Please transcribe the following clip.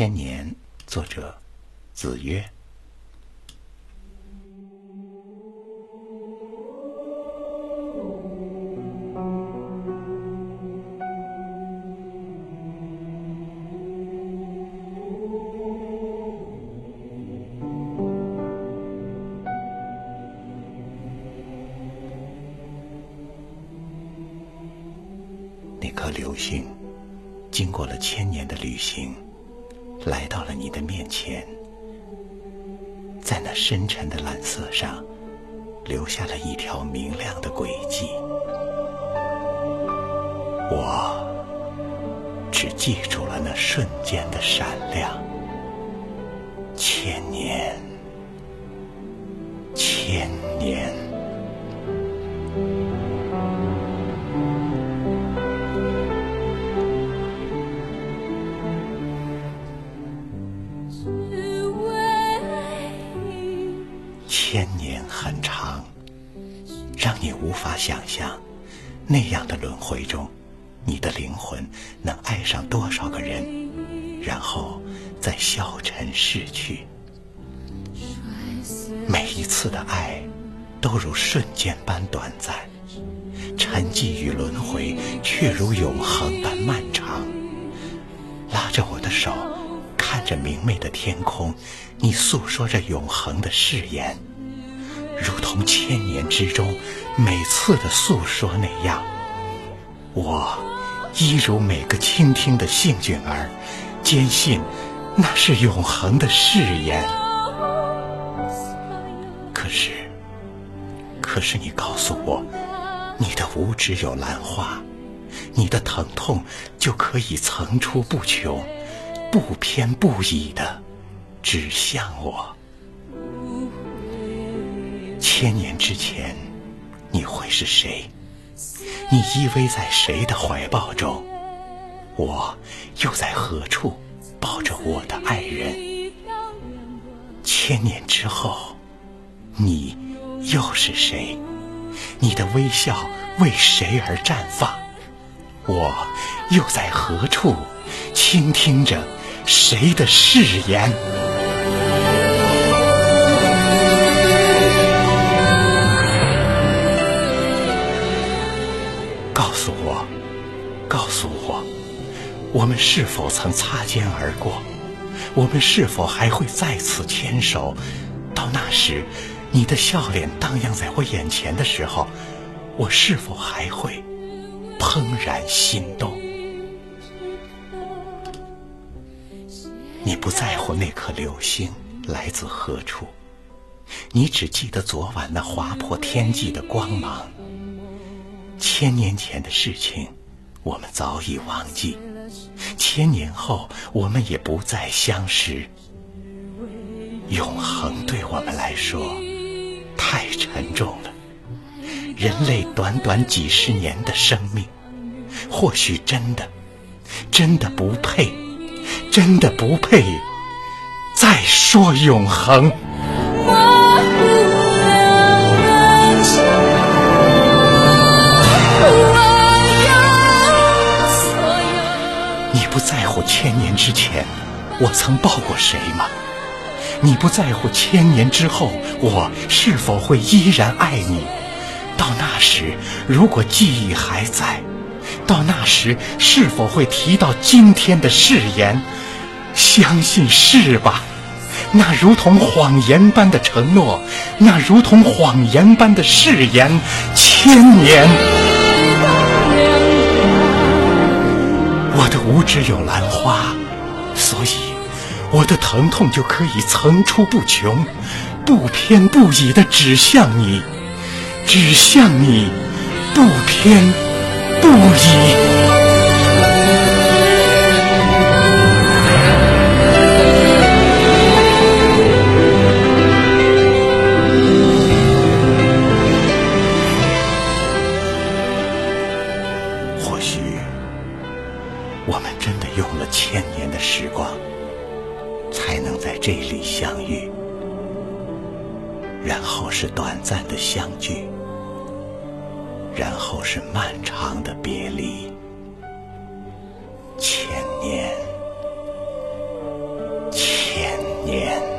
千年，作者子曰。那颗流星，经过了千年的旅行，来到了你的面前，在那深沉的蓝色上，留下了一条明亮的轨迹。我只记住了那瞬间的闪亮。千年，千年。千年很长，让你无法想象，那样的轮回中，你的灵魂能爱上多少个人，然后再消沉逝去。每一次的爱，都如瞬间般短暂，沉寂与轮回却如永恒般漫长。拉着我的手，看着明媚的天空，你诉说着永恒的誓言。如同千年之中每次的诉说那样，我一如每个倾听的幸运儿，坚信那是永恒的誓言。可是，可是你告诉我，你的无只有兰花，你的疼痛就可以层出不穷，不偏不倚的指向我。千年之前，你会是谁？你依偎在谁的怀抱中？我又在何处抱着我的爱人？千年之后，你又是谁？你的微笑为谁而绽放？我又在何处倾听着谁的誓言？告诉我，告诉我我们是否曾擦肩而过？我们是否还会再次牵手？到那时，你的笑脸荡漾在我眼前的时候，我是否还会怦然心动？你不在乎那颗流星来自何处，你只记得昨晚那划破天际的光芒。千年前的事情。我们早已忘记，千年后我们也不再相识。永恒对我们来说太沉重了。人类短短几十年的生命，或许真的、真的不配，真的不配再说永恒。你不在乎千年之前我曾抱过谁吗？你不在乎千年之后我是否会依然爱你？到那时，如果记忆还在，到那时是否会提到今天的誓言？相信是吧？那如同谎言般的承诺，那如同谎言般的誓言，千年。我的五指有兰花，所以我的疼痛就可以层出不穷，不偏不倚的指向你，指向你，不偏不移。或许。我们真的用了千年的时光，才能在这里相遇，然后是短暂的相聚，然后是漫长的别离。千年千年。